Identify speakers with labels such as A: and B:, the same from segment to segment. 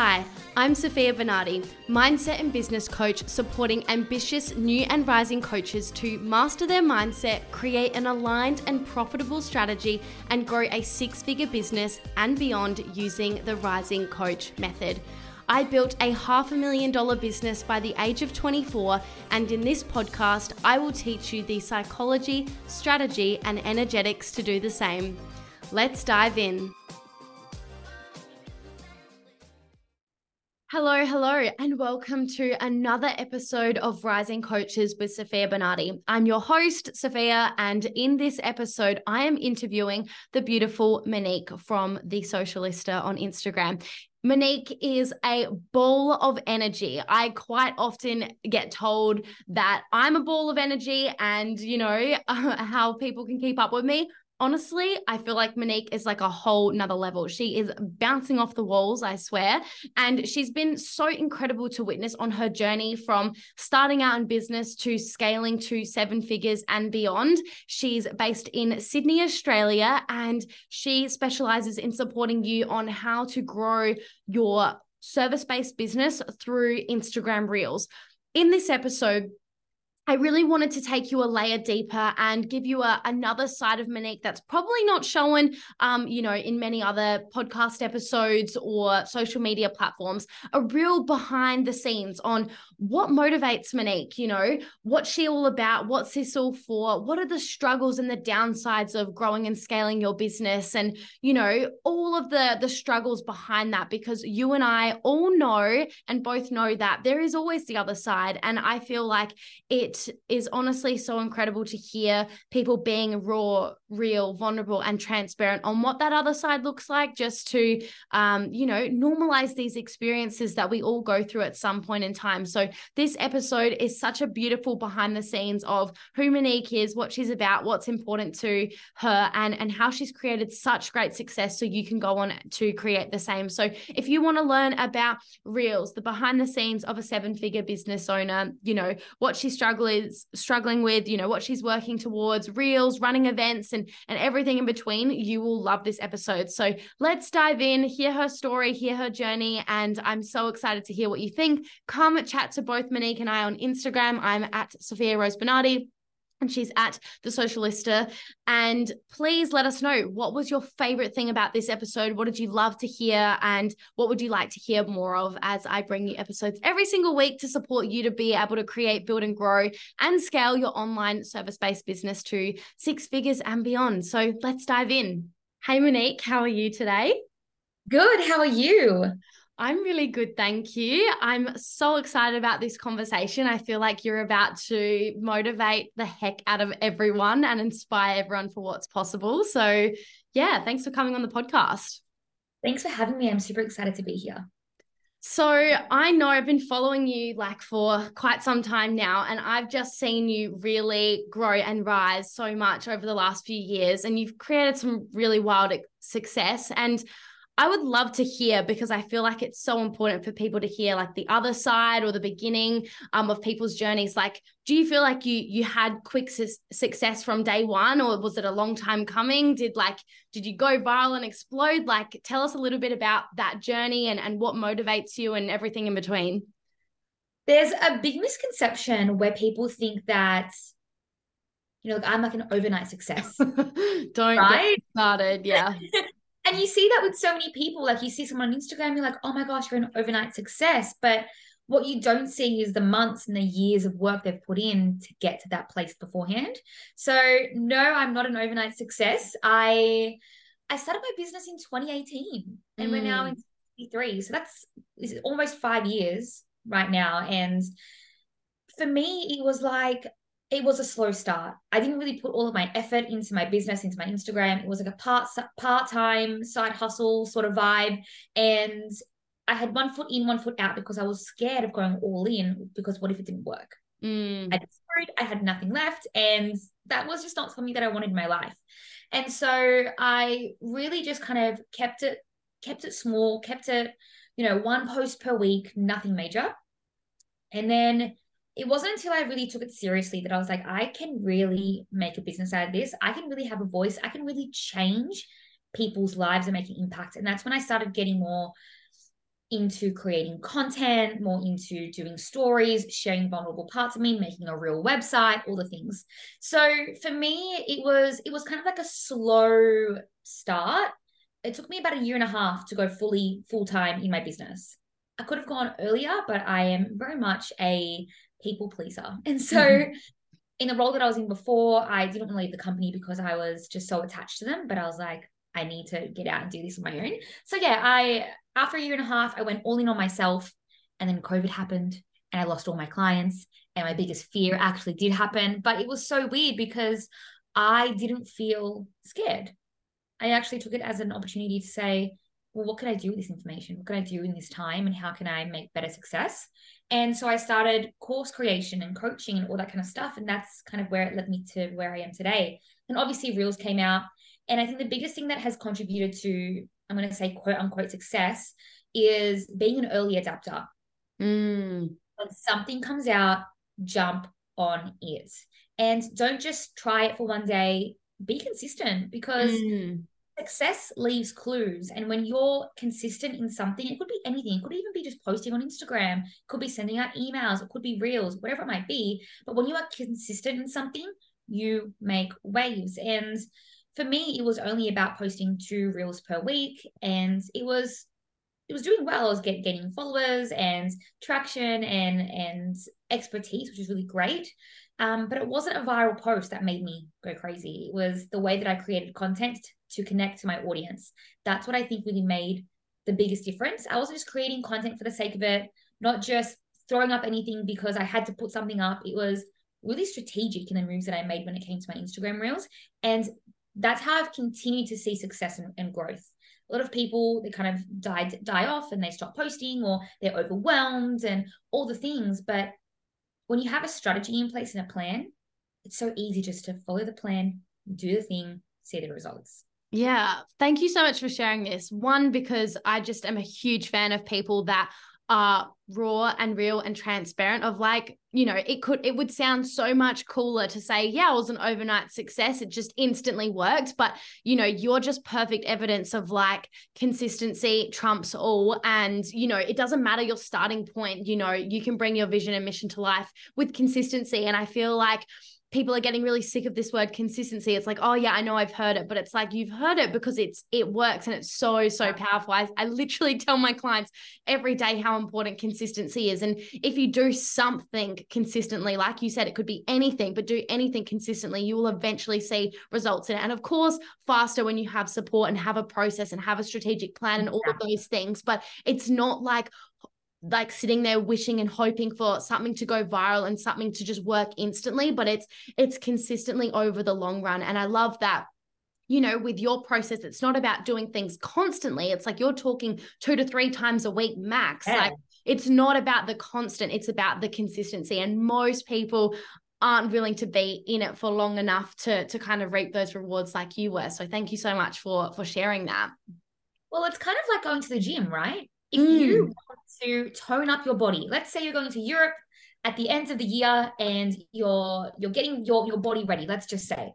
A: Hi, I'm Sofia Bernardi, mindset and business coach supporting ambitious new and rising coaches to master their mindset, create an aligned and profitable strategy, and grow a six figure business and beyond using the Rising Coach method. I built a half a million dollar business by the age of 24, and in this podcast, I will teach you the psychology, strategy, and energetics to do the same. Let's dive in. Hello, hello, and welcome to another episode of Rising Coaches with Sofia Bernardi. I'm your host, Sofia, and in this episode, I am interviewing the beautiful Monique from The Socialista on Instagram. Monique is a ball of energy. I quite often get told that I'm a ball of energy and, you know, how people can keep up with me honestly, I feel like Monique is like a whole nother level. She is bouncing off the walls, I swear. And she's been so incredible to witness on her journey from starting out in business to scaling to seven figures and beyond. She's based in Sydney, Australia, and she specializes in supporting you on how to grow your service based business through Instagram Reels. In this episode, I really wanted to take you a layer deeper and give you a, another side of Monique that's probably not shown, um, you know, in many other podcast episodes or social media platforms. A real behind the scenes on what motivates Monique, you know, what's she all about? What's this all for? What are the struggles and the downsides of growing and scaling your business? And, you know, all of the, the struggles behind that, because you and I all know and both know that there is always the other side. And I feel like it is honestly so incredible to hear people being raw, real, vulnerable, and transparent on what that other side looks like, just to, um, you know, normalize these experiences that we all go through at some point in time. So, this episode is such a beautiful behind the scenes of who Monique is, what she's about, what's important to her, and, and how she's created such great success so you can go on to create the same. So, if you want to learn about Reels, the behind the scenes of a seven figure business owner, you know, what she struggles is struggling with, you know, what she's working towards, reels, running events, and and everything in between, you will love this episode. So let's dive in, hear her story, hear her journey, and I'm so excited to hear what you think. Come chat to both Monique and I on Instagram. I'm at Sofia Rose Bernardi and she's at the socialista. And please let us know what was your favorite thing about this episode? What did you love to hear? And what would you like to hear more of as i bring you episodes every single week to support you to be able to create build and grow and scale your online service-based business to six figures and beyond. So let's dive in. Hey monique how are you today?
B: Good. How are you
A: I'm really good, thank you. I'm so excited about this conversation. I feel like you're about to motivate the heck out of everyone and inspire everyone for what's possible. So, yeah, thanks for coming on the podcast.
B: Thanks for having me. I'm super excited to be here.
A: So, I know I've been following you like for quite some time now, and I've just seen you really grow and rise so much over the last few years, and you've created some really wild success. And I would love to hear because I feel like it's so important for people to hear like the other side or the beginning um, of people's journeys. Like, do you feel like you you had quick su- success from day one, or was it a long time coming? Did like did you go viral and explode? Like, tell us a little bit about that journey and and what motivates you and everything in between.
B: There's a big misconception where people think that you know, like I'm like an overnight success.
A: Don't right? get started. Yeah.
B: and you see that with so many people like you see someone on instagram you're like oh my gosh you're an overnight success but what you don't see is the months and the years of work they've put in to get to that place beforehand so no i'm not an overnight success i i started my business in 2018 and mm. we're now mm. in 23 so that's almost five years right now and for me it was like it was a slow start. I didn't really put all of my effort into my business, into my Instagram. It was like a part part time side hustle sort of vibe, and I had one foot in, one foot out because I was scared of going all in. Because what if it didn't work?
A: Mm.
B: I screwed. I had nothing left, and that was just not something that I wanted in my life. And so I really just kind of kept it, kept it small, kept it, you know, one post per week, nothing major, and then it wasn't until I really took it seriously that I was like, I can really make a business out of this. I can really have a voice. I can really change people's lives and make an impact. And that's when I started getting more into creating content, more into doing stories, sharing vulnerable parts of me, making a real website, all the things. So for me, it was it was kind of like a slow start. It took me about a year and a half to go fully full time in my business. I could have gone earlier, but I am very much a people pleaser. And so mm-hmm. in the role that I was in before, I didn't want to leave the company because I was just so attached to them, but I was like I need to get out and do this on my own. So yeah, I after a year and a half, I went all in on myself, and then COVID happened, and I lost all my clients, and my biggest fear actually did happen. But it was so weird because I didn't feel scared. I actually took it as an opportunity to say, well, what can I do with this information? What can I do in this time, and how can I make better success? And so I started course creation and coaching and all that kind of stuff. And that's kind of where it led me to where I am today. And obviously, Reels came out and I think the biggest thing that has contributed to, I'm going to say quote unquote success, is being an early adapter.
A: Mm.
B: When something comes out, jump on it. And don't just try it for one day, be consistent because mm. Success leaves clues. And when you're consistent in something, it could be anything, it could even be just posting on Instagram, it could be sending out emails, it could be reels, whatever it might be. But when you are consistent in something, you make waves. And for me, it was only about posting two reels per week, and it was it was doing well. I was get, getting followers and traction and and expertise, which is really great. Um, but it wasn't a viral post that made me go crazy. It was the way that I created content to connect to my audience. That's what I think really made the biggest difference. I wasn't just creating content for the sake of it, not just throwing up anything because I had to put something up. It was really strategic in the moves that I made when it came to my Instagram reels. And that's how I've continued to see success and, and growth. A lot of people they kind of die die off and they stop posting or they're overwhelmed and all the things. But when you have a strategy in place and a plan, it's so easy just to follow the plan, do the thing, see the results.
A: Yeah. Thank you so much for sharing this. One, because I just am a huge fan of people that are raw and real and transparent of like you know it could it would sound so much cooler to say yeah it was an overnight success it just instantly worked but you know you're just perfect evidence of like consistency trumps all and you know it doesn't matter your starting point you know you can bring your vision and mission to life with consistency and i feel like people are getting really sick of this word consistency. It's like oh yeah i know i've heard it but it's like you've heard it because it's it works and it's so so powerful. I, I literally tell my clients every day how important consistency is. And if you do something consistently like you said it could be anything but do anything consistently you will eventually see results in it. And of course faster when you have support and have a process and have a strategic plan and all of those things but it's not like like sitting there wishing and hoping for something to go viral and something to just work instantly but it's it's consistently over the long run. And i love that you know with your process it's not about doing things constantly. It's like you're talking two to three times a week max. Yeah. like it's not about the constant it's about the consistency. And most people aren't willing to be in it for long enough to to kind of reap those rewards like you were. So thank you so much for for sharing that.
B: Well it's kind of like going to the gym right if mm. you want to tone up your body, let's say you're going to Europe at the end of the year and you're you're getting your your body ready, let's just say.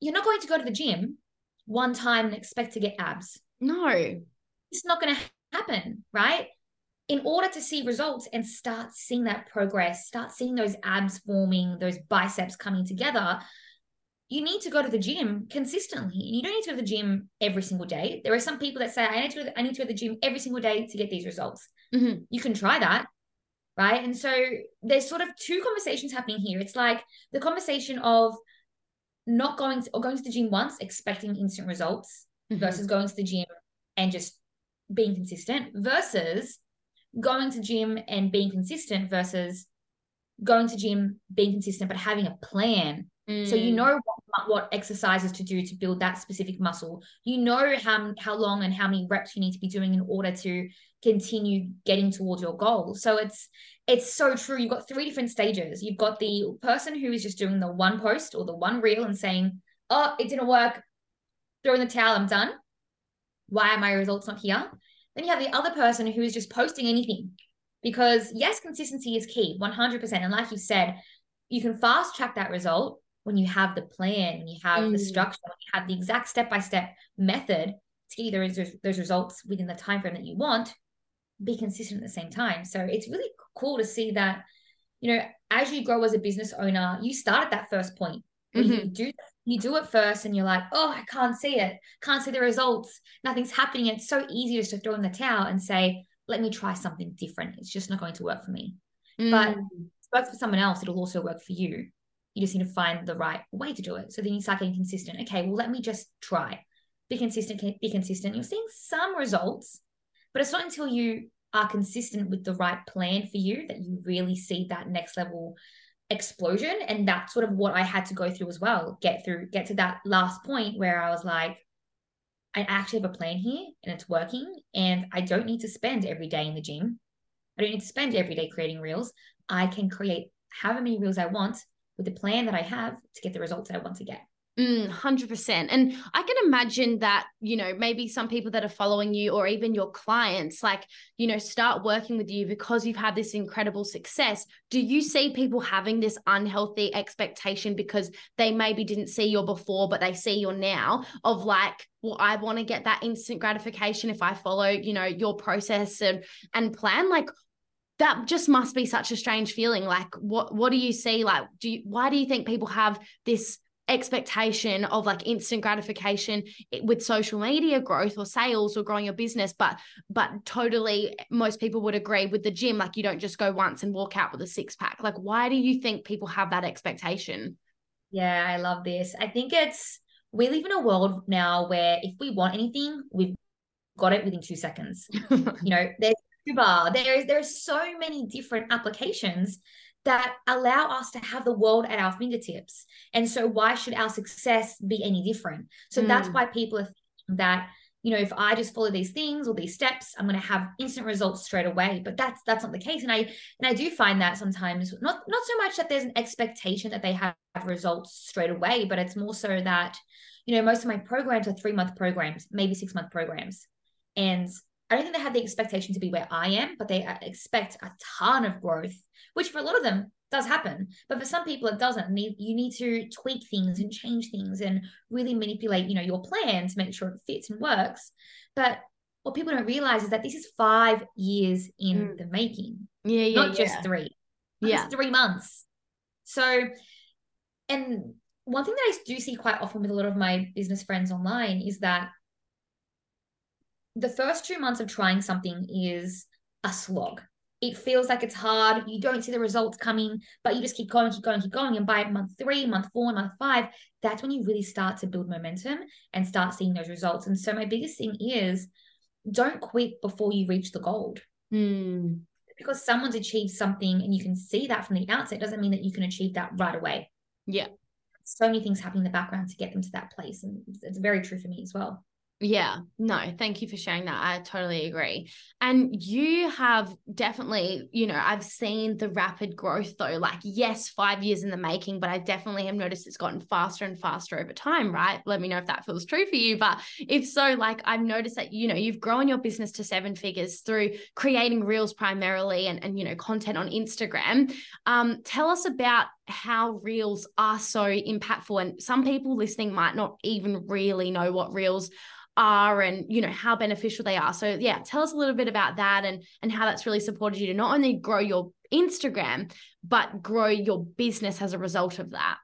B: You're not going to go to the gym one time and expect to get abs.
A: No.
B: It's not going to happen, right? In order to see results and start seeing that progress, start seeing those abs forming, those biceps coming together, you need to go to the gym consistently. You don't need to go to the gym every single day. There are some people that say, I need to go to, I need to go to the gym every single day to get these results.
A: Mm-hmm.
B: You can try that. Right. And so there's sort of two conversations happening here. It's like the conversation of not going to, or going to the gym once, expecting instant results mm-hmm. versus going to the gym and just being consistent versus going to gym and being consistent versus going to gym, being consistent, but having a plan so you mm. know what, what, exercises to do to build that specific muscle. You know how how long and how many reps you need to be doing in order to continue getting towards your goal. So it's it's so true. You've got three different stages. You've got the person who is just doing the one post or the one reel and saying, "Oh, it didn't work. Throwing the towel. I'm done. Why are my results not here?" Then you have the other person who is just posting anything because yes, consistency is key, 100%. And like you said, you can fast track that result when you have the plan, when you have mm. the structure, when you have the exact step by step method, to get you those, those results within the time frame that you want, be consistent at the same time. So it's really cool to see that, you know, as you grow as a business owner, you start at that first point mm-hmm. you do you do it first and you're like, oh, I can't see it, can't see the results, nothing's happening. It's so easy just to throw in the towel and say, let me try something different. It's just not going to work for me. Mm. But it works for someone else, it'll also work for you. You just need to find the right way to do it. So then you start getting consistent. Okay, well, let me just try. Be consistent, be consistent. You're seeing some results, but it's not until you are consistent with the right plan for you that you really see that next level explosion and that's sort of what i had to go through as well get through get to that last point where i was like i actually have a plan here and it's working and i don't need to spend every day in the gym i don't need to spend every day creating reels i can create however many reels i want with the plan that i have to get the results i want to get
A: Mm, 100%. And I can imagine that, you know, maybe some people that are following you or even your clients, like, you know, start working with you because you've had this incredible success. Do you see people having this unhealthy expectation because they maybe didn't see you before, but they see you now of like, well, I want to get that instant gratification if I follow, you know, your process and and plan? Like, that just must be such a strange feeling like what what do you see like do you why do you think people have this expectation of like instant gratification with social media growth or sales or growing your business? But but totally most people would agree with the gym like you don't just go once and walk out with a six pack. Like why do you think people have that expectation?
B: Yeah i love this. I think it's we live in a world now where if we want anything we've got it within two seconds. You know there's Uber, there's there's so many different applications that allow us to have the world at our fingertips. And so, why should our success be any different? So, mm. that's why people are that you know if i just follow these things or these steps i'm going to have instant results straight away but that's that's not the case and i and i do find that sometimes not not so much that there's an expectation that they have results straight away but it's more so that you know most of my programs are three month programs maybe six month programs and I don't think they have the expectation to be where I am, but they uh, expect a ton of growth, which for a lot of them does happen. But for some people, it doesn't. You need to tweak things and change things and really manipulate, you know, your plan to make sure it fits and works. But what people don't realize is that this is five years in mm. the making.
A: Yeah, yeah,
B: not just three. Not yeah, just three months. So, and one thing that I do see quite often with a lot of my business friends online is that the first two months of trying something is a slog. It feels like it's hard. You don't see the results coming, but you just keep going, keep going, keep going. And by month three, month four, month five, that's when you really start to build momentum and start seeing those results. And so, my biggest thing is don't quit before you reach the gold.
A: Mm.
B: Because someone's achieved something and you can see that from the outset doesn't mean that you can achieve that right away.
A: Yeah.
B: So many things happening in the background to get them to that place. And it's very true for me as well.
A: Yeah, no, thank you for sharing that. I totally agree. And you have definitely, you know, I've seen the rapid growth though. Like, yes, five years in the making, but I definitely have noticed it's gotten faster and faster over time, right? Let me know if that feels true for you. But if so, like, I've noticed that, you know, you've grown your business to seven figures through creating reels primarily and, and you know, content on Instagram. Um, tell us about how reels are so impactful. And some people listening might not even really know what reels are and you know how beneficial they are so yeah tell us a little bit about that and and how that's really supported you to not only grow your instagram but grow your business as a result of that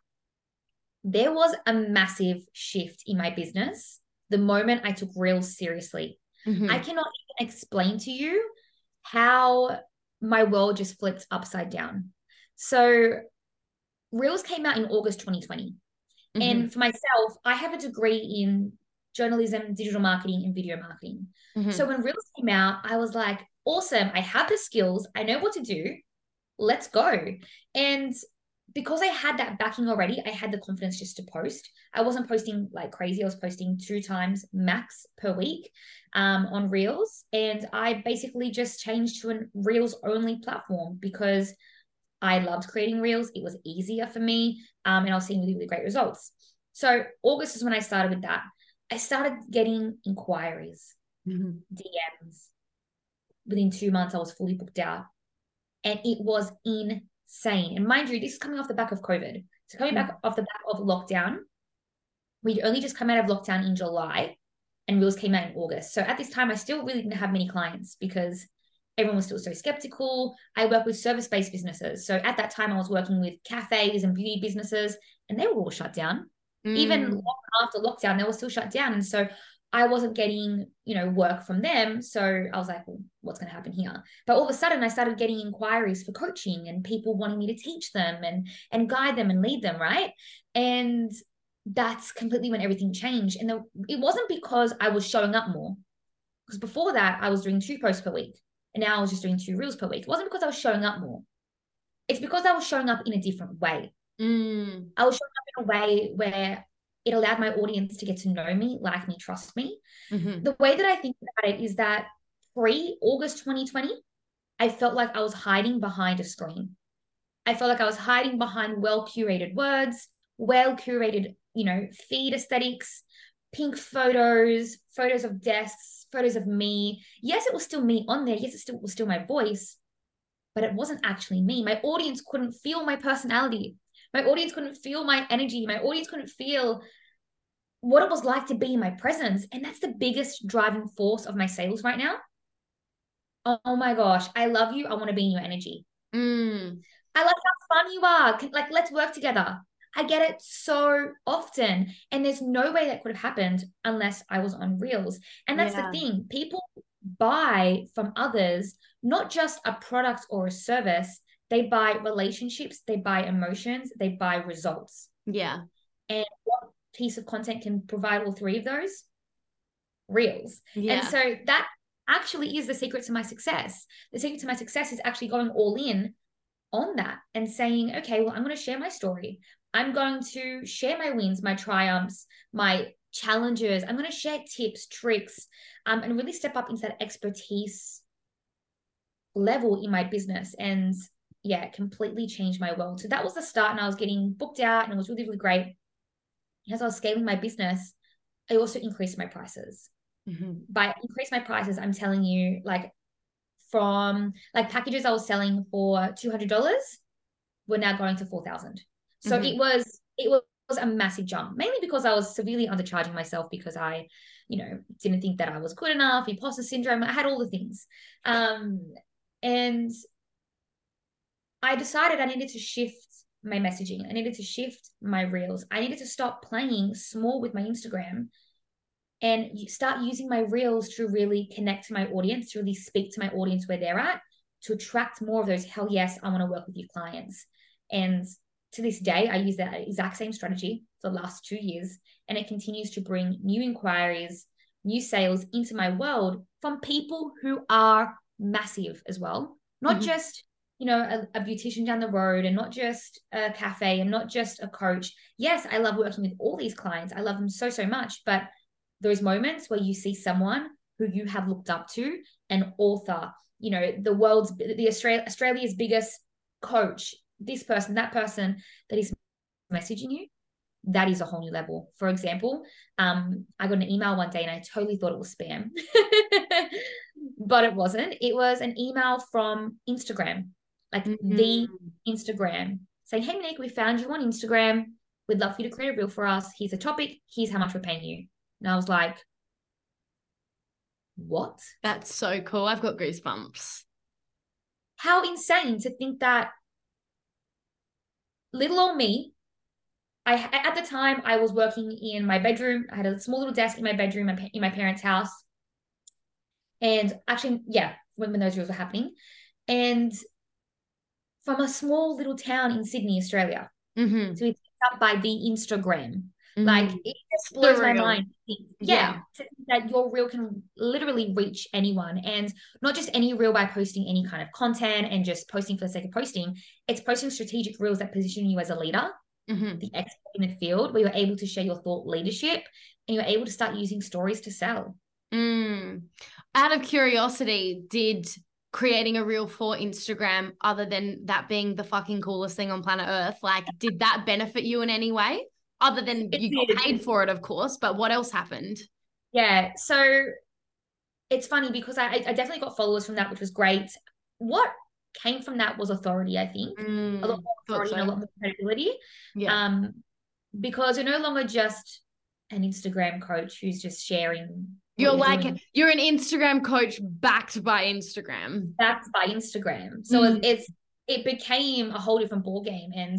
B: there was a massive shift in my business the moment i took reels seriously mm-hmm. i cannot even explain to you how my world just flipped upside down so reels came out in august 2020 mm-hmm. and for myself i have a degree in journalism, digital marketing, and video marketing. Mm-hmm. So when Reels came out, I was like, awesome, I have the skills, I know what to do, let's go. And because I had that backing already, I had the confidence just to post. I wasn't posting like crazy. I was posting two times max per week um, on Reels. And I basically just changed to a Reels only platform because I loved creating Reels. It was easier for me. Um, and I was seeing really, really great results. So August is when I started with that. I started getting inquiries, mm-hmm. DMs. Within two months, I was fully booked out. And it was insane. And mind you, this is coming off the back of COVID. So coming mm-hmm. back off the back of lockdown, we'd only just come out of lockdown in July. and Reels came out in August. So at this time, I still really didn't have many clients because everyone was still so skeptical. I work with service based businesses. So at that time, I was working with cafes and beauty businesses, and they were all shut down. Mm. Even long after lockdown, they were still shut down. And so I wasn't getting, you know, work from them. So I was like, well, what's going to happen here? But all of a sudden, I started getting inquiries for coaching and people wanting me to teach them and and guide them and lead them, right? And that's completely when everything changed. And the, it wasn't because I was showing up more, because before that I was doing two posts per week, and now I was just doing two reels per week. It wasn't because I was showing up more. It's because I was showing up in a different way.
A: Mm.
B: I was showing up in a way where it allowed my audience to get to know me, like me, trust me.
A: Mm-hmm.
B: The way that I think about it is that pre August 2020, I felt like I was hiding behind a screen. I felt like I was hiding behind well curated words, well curated, you know, feed aesthetics, pink photos, photos of desks, photos of me. Yes, it was still me on there. Yes, it still was still my voice, but it wasn't actually me. My audience couldn't feel my personality. My audience couldn't feel my energy. My audience couldn't feel what it was like to be in my presence. And that's the biggest driving force of my sales right now. Oh, my gosh, I love you. I want to be in your energy.
A: Mm.
B: I love how fun you are. Like, let's work together. I get it so often. And there's no way that could have happened unless I was on Reels. And that's yeah. the thing people buy from others, not just a product or a service, they buy relationships, they buy emotions, they buy results.
A: Yeah.
B: And what piece of content can provide all three of those? Reels. Yeah. And so that actually is the secret to my success. The secret to my success is actually going all in on that and saying, okay, well, I'm going to share my story. I'm going to share my wins, my triumphs, my challenges. I'm going to share tips, tricks, um, and really step up into that expertise level in my business. And yeah, completely changed my world. So that was the start, and I was getting booked out, and it was really, really great. As I was scaling my business, I also increased my prices.
A: Mm-hmm.
B: By increase my prices, I'm telling you, like from like packages I was selling for two hundred dollars, were now going to four thousand. So mm-hmm. it was it was a massive jump, mainly because I was severely undercharging myself because I, you know, didn't think that I was good enough, imposter syndrome. I had all the things, um, and I decided I needed to shift my messaging. I needed to shift my reels. I needed to stop playing small with my Instagram and start using my reels to really connect to my audience, to really speak to my audience where they're at, to attract more of those hell yes, I want to work with you clients. And to this day, I use that exact same strategy for the last two years, and it continues to bring new inquiries, new sales into my world from people who are massive as well, not mm-hmm. just you know, a, a beautician down the road and not just a cafe and not just a coach. Yes, I love working with all these clients. I love them so, so much. But those moments where you see someone who you have looked up to, an author, you know, the world's, the Australia, Australia's biggest coach, this person, that person that is messaging you, that is a whole new level. For example, um, I got an email one day and I totally thought it was spam, but it wasn't. It was an email from Instagram like mm-hmm. the Instagram, saying, Hey, Nick, we found you on Instagram. We'd love for you to create a reel for us. Here's a topic. Here's how much we're paying you. And I was like, What?
A: That's so cool. I've got goosebumps.
B: How insane to think that little old me, I at the time I was working in my bedroom. I had a small little desk in my bedroom in my parents' house. And actually, yeah, when, when those rules were happening. And from a small little town in Sydney, Australia,
A: mm-hmm.
B: be picked up by the Instagram. Mm-hmm. Like it just blows my mind. Yeah, yeah. that your reel can literally reach anyone, and not just any reel by posting any kind of content and just posting for the sake of posting. It's posting strategic reels that position you as a leader,
A: mm-hmm.
B: the expert in the field, where you're able to share your thought leadership, and you're able to start using stories to sell.
A: Mm. Out of curiosity, did creating a reel for Instagram other than that being the fucking coolest thing on planet Earth? Like, did that benefit you in any way? Other than it you did. got paid for it, of course, but what else happened?
B: Yeah. So it's funny because I, I definitely got followers from that, which was great. What came from that was authority, I think.
A: Mm,
B: a lot more authority so. and a lot more credibility.
A: Yeah.
B: Um, because you're no longer just an Instagram coach who's just sharing.
A: You're like doing. you're an Instagram coach backed by Instagram.
B: Backed by Instagram. So mm. it's it became a whole different ball game, and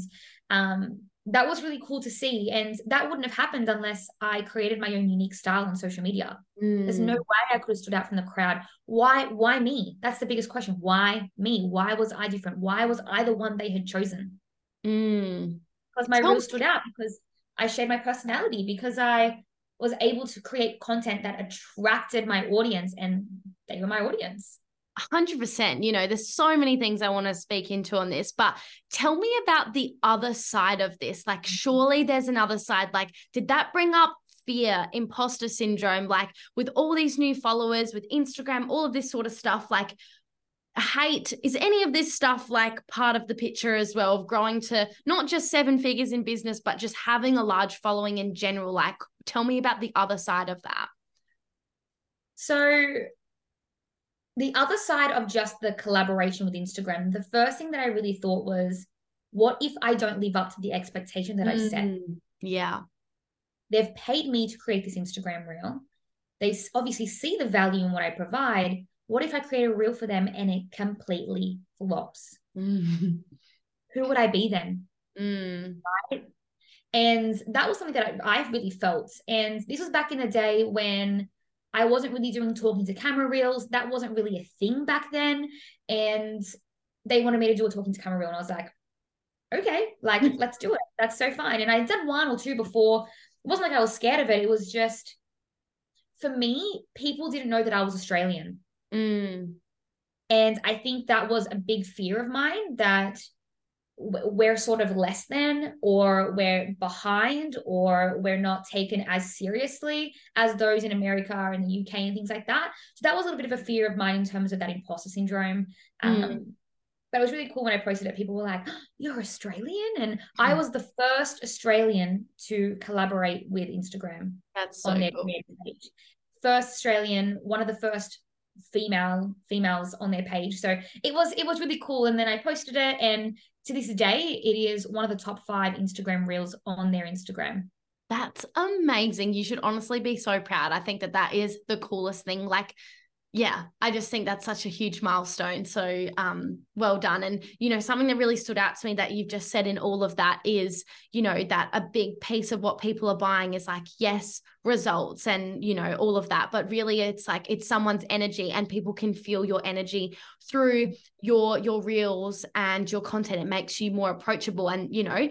B: um, that was really cool to see. And that wouldn't have happened unless I created my own unique style on social media. Mm. There's no mm. way I could have stood out from the crowd. Why? Why me? That's the biggest question. Why me? Why was I different? Why was I the one they had chosen?
A: Mm.
B: Because my role stood out. Because I shared my personality. Because I was able to create content that attracted my audience, and they were my audience.
A: 100%. You know, there's so many things I want to speak into on this, but tell me about the other side of this. Like, mm-hmm. surely there's another side. Like, did that bring up fear, imposter syndrome? Like, with all these new followers, with Instagram, all of this sort of stuff, like, hate is any of this stuff like part of the picture as well of growing to not just seven figures in business but just having a large following in general like tell me about the other side of that
B: so the other side of just the collaboration with Instagram, the first thing that I really thought was, what if I don't live up to the expectation that mm, I've set?
A: Yeah.
B: They've paid me to create this Instagram reel. They obviously see the value in what I provide. What if I create a reel for them and it completely flops?
A: Mm.
B: Who would I be then?
A: Mm.
B: Right. And that was something that I, I really felt. And this was back in the day when I wasn't really doing talking to camera reels. That wasn't really a thing back then. And they wanted me to do a talking to camera reel. And I was like, okay, like, let's do it. That's so fine. And I had done one or two before. It wasn't like I was scared of it. It was just, for me, people didn't know that I was Australian.
A: Mm.
B: And I think that was a big fear of mine that we're sort of less than or we're behind or we're not taken as seriously as those in America and the UK and things like that. So that was a little bit of a fear of mine in terms of that imposter syndrome. Mm. Um, but it was really cool when I posted it. People were like, oh, "You're Australian," and I was the first Australian to collaborate with Instagram.
A: That's so
B: on their
A: cool.
B: page. First Australian, one of the first female females on their page so it was it was really cool and then i posted it and to this day it is one of the top five instagram reels on their instagram.
A: That's amazing. You should honestly be so proud. I think that that is the coolest thing. Like yeah, I just think that's such a huge milestone. So, um, well done. And, you know, something that really stood out to me that you've just said in all of that is, you know, that a big piece of what people are buying is like, yes, results and, you know, all of that. But really it's like it's someone's energy and people can feel your energy through your your reels and your content. It makes you more approachable. And, you know,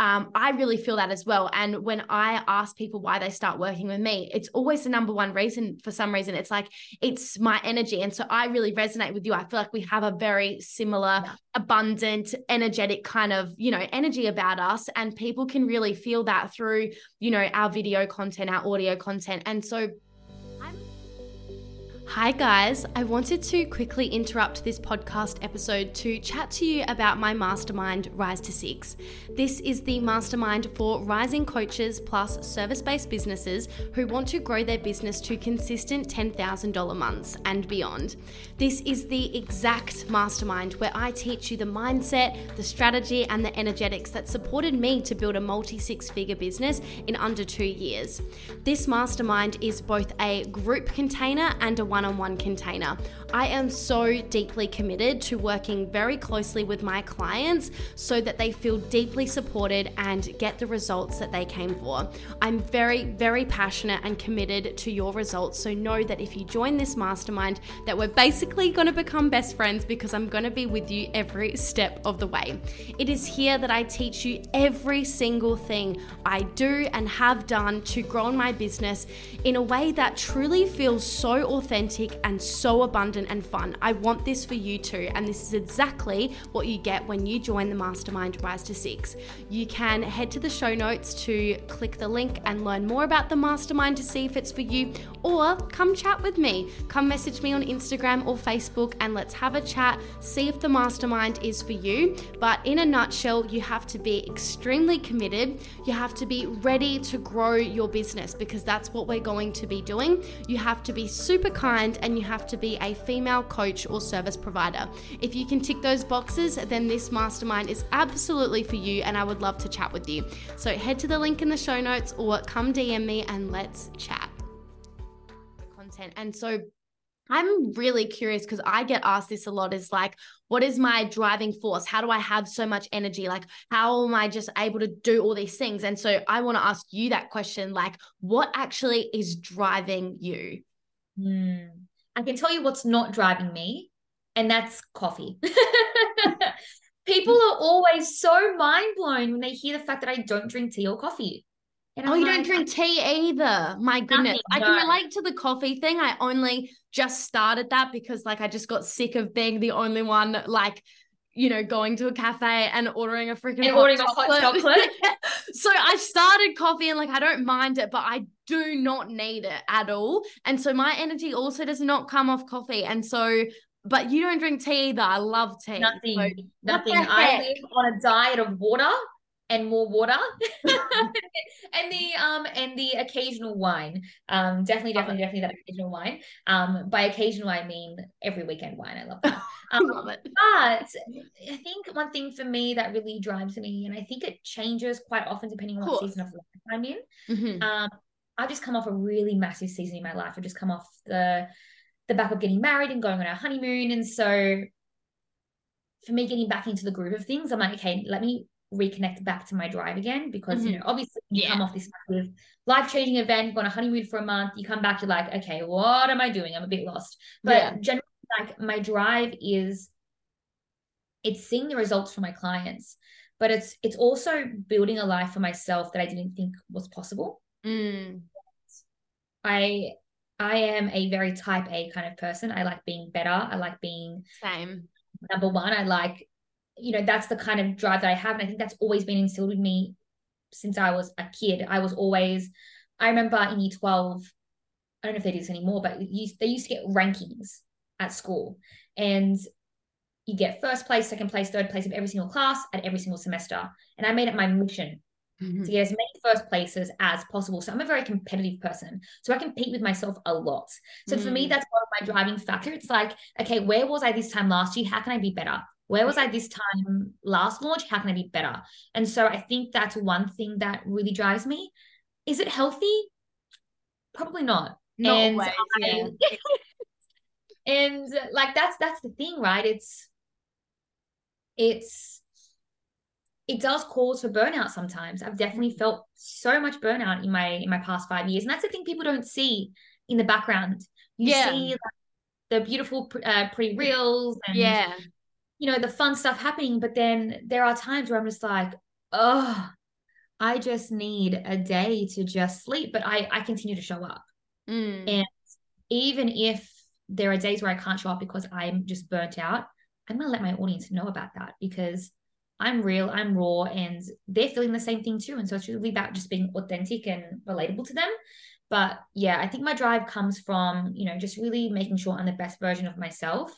A: um, I really feel that as well. And when I ask people why they start working with me, it's always the number one reason for some reason. It's like, it's my energy. And so I really resonate with you. I feel like we have a very similar, yeah. abundant, energetic kind of, you know, energy about us. And people can really feel that through, you know, our video content, our audio content. And so, Hi, guys. I wanted to quickly interrupt this podcast episode to chat to you about my mastermind, Rise to Six. This is the mastermind for rising coaches plus service based businesses who want to grow their business to consistent $10,000 months and beyond. This is the exact mastermind where I teach you the mindset, the strategy, and the energetics that supported me to build a multi six figure business in under two years. This mastermind is both a group container and a one one on one container. I am so deeply committed to working very closely with my clients so that they feel deeply supported and get the results that they came for. I'm very, very passionate and committed to your results. So know that if you join this mastermind, that we're basically going to become best friends because I'm going to be with you every step of the way. It is here that I teach you every single thing I do and have done to grow my business in a way that truly feels so authentic and so abundant and fun. I want this for you too. And this is exactly what you get when you join the Mastermind Rise to Six. You can head to the show notes to click the link and learn more about the Mastermind to see if it's for you, or come chat with me. Come message me on Instagram or Facebook and let's have a chat, see if the Mastermind is for you. But in a nutshell, you have to be extremely committed. You have to be ready to grow your business because that's what we're going to be doing. You have to be super kind and you have to be a female coach or service provider. If you can tick those boxes, then this mastermind is absolutely for you and I would love to chat with you. So head to the link in the show notes or come DM me and let's chat. Content. And so I'm really curious because I get asked this a lot is like, what is my driving force? How do I have so much energy? Like, how am I just able to do all these things? And so I want to ask you that question like, what actually is driving you?
B: Mm. I can tell you what's not driving me, and that's coffee. People mm. are always so mind blown when they hear the fact that I don't drink tea or coffee.
A: oh, you like, don't drink tea either. My goodness. Nothing, I can no. relate to the coffee thing. I only just started that because like I just got sick of being the only one like you know, going to a cafe and ordering a freaking
B: and ordering chocolate. a hot chocolate.
A: so I started coffee and like I don't mind it, but I do not need it at all. And so my energy also does not come off coffee. And so but you don't drink tea either. I love tea.
B: Nothing. So nothing. I live on a diet of water and more water and the um and the occasional wine um definitely definitely definitely that occasional wine um by occasional i mean every weekend wine i love that um, love it. but i think one thing for me that really drives me and i think it changes quite often depending on what season of life i'm in mm-hmm. um i've just come off a really massive season in my life i've just come off the the back of getting married and going on our honeymoon and so for me getting back into the groove of things i'm like okay let me reconnect back to my drive again because mm-hmm. you know obviously you yeah. come off this massive life-changing event go on a honeymoon for a month you come back you're like okay what am i doing i'm a bit lost but yeah. generally like my drive is it's seeing the results for my clients but it's it's also building a life for myself that i didn't think was possible
A: mm.
B: I i am a very type a kind of person i like being better i like being
A: same
B: number one i like you know, that's the kind of drive that I have. And I think that's always been instilled in me since I was a kid. I was always, I remember in year 12, I don't know if they do this anymore, but used, they used to get rankings at school. And you get first place, second place, third place of every single class at every single semester. And I made it my mission mm-hmm. to get as many first places as possible. So I'm a very competitive person. So I compete with myself a lot. So mm-hmm. for me, mm. that's one of my driving factor. It's like, okay, where was I this time last year? How can I be better? Where was I this time last launch? How can I be better? And so I think that's one thing that really drives me. Is it healthy? Probably not.
A: Not and I, yeah.
B: and like that's that's the thing, right? It's it's it does cause for burnout sometimes. I've definitely felt so much burnout in my in my past five years, and that's the thing people don't see in the background. You yeah. see like, the beautiful uh, pre reels and
A: yeah
B: you know, the fun stuff happening. But then there are times where I'm just like, oh, I just need a day to just sleep. But I, I continue to show up.
A: Mm.
B: And even if there are days where I can't show up because I'm just burnt out, I'm going to let my audience know about that because I'm real, I'm raw, and they're feeling the same thing too. And so it's really about just being authentic and relatable to them. But yeah, I think my drive comes from, you know, just really making sure I'm the best version of myself